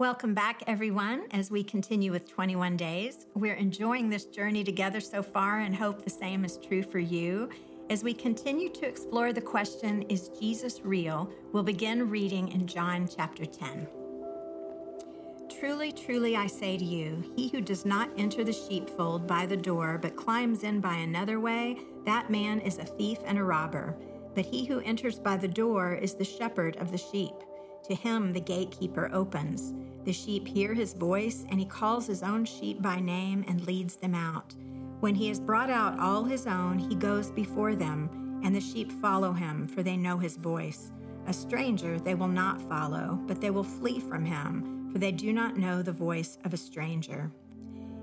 Welcome back, everyone, as we continue with 21 days. We're enjoying this journey together so far and hope the same is true for you. As we continue to explore the question, Is Jesus real? we'll begin reading in John chapter 10. Truly, truly, I say to you, he who does not enter the sheepfold by the door, but climbs in by another way, that man is a thief and a robber. But he who enters by the door is the shepherd of the sheep. To him the gatekeeper opens. The sheep hear his voice, and he calls his own sheep by name and leads them out. When he has brought out all his own, he goes before them, and the sheep follow him, for they know his voice. A stranger they will not follow, but they will flee from him, for they do not know the voice of a stranger.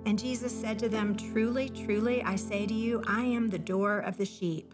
And Jesus said to them, Truly, truly, I say to you, I am the door of the sheep.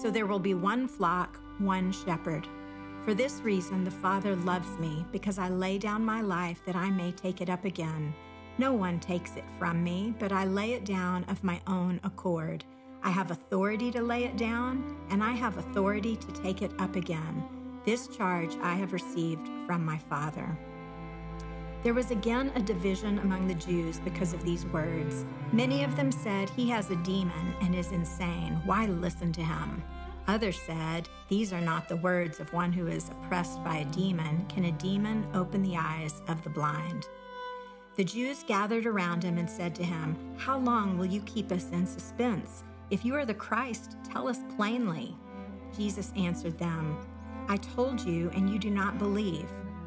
So there will be one flock, one shepherd. For this reason, the Father loves me, because I lay down my life that I may take it up again. No one takes it from me, but I lay it down of my own accord. I have authority to lay it down, and I have authority to take it up again. This charge I have received from my Father. There was again a division among the Jews because of these words. Many of them said, He has a demon and is insane. Why listen to him? Others said, These are not the words of one who is oppressed by a demon. Can a demon open the eyes of the blind? The Jews gathered around him and said to him, How long will you keep us in suspense? If you are the Christ, tell us plainly. Jesus answered them, I told you, and you do not believe.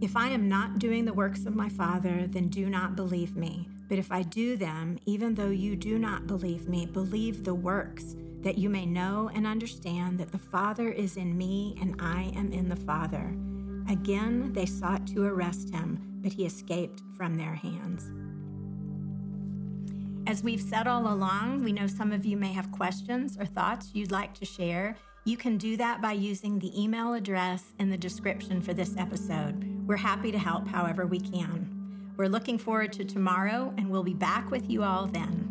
If I am not doing the works of my Father, then do not believe me. But if I do them, even though you do not believe me, believe the works that you may know and understand that the Father is in me and I am in the Father. Again, they sought to arrest him, but he escaped from their hands. As we've said all along, we know some of you may have questions or thoughts you'd like to share. You can do that by using the email address in the description for this episode. We're happy to help however we can. We're looking forward to tomorrow, and we'll be back with you all then.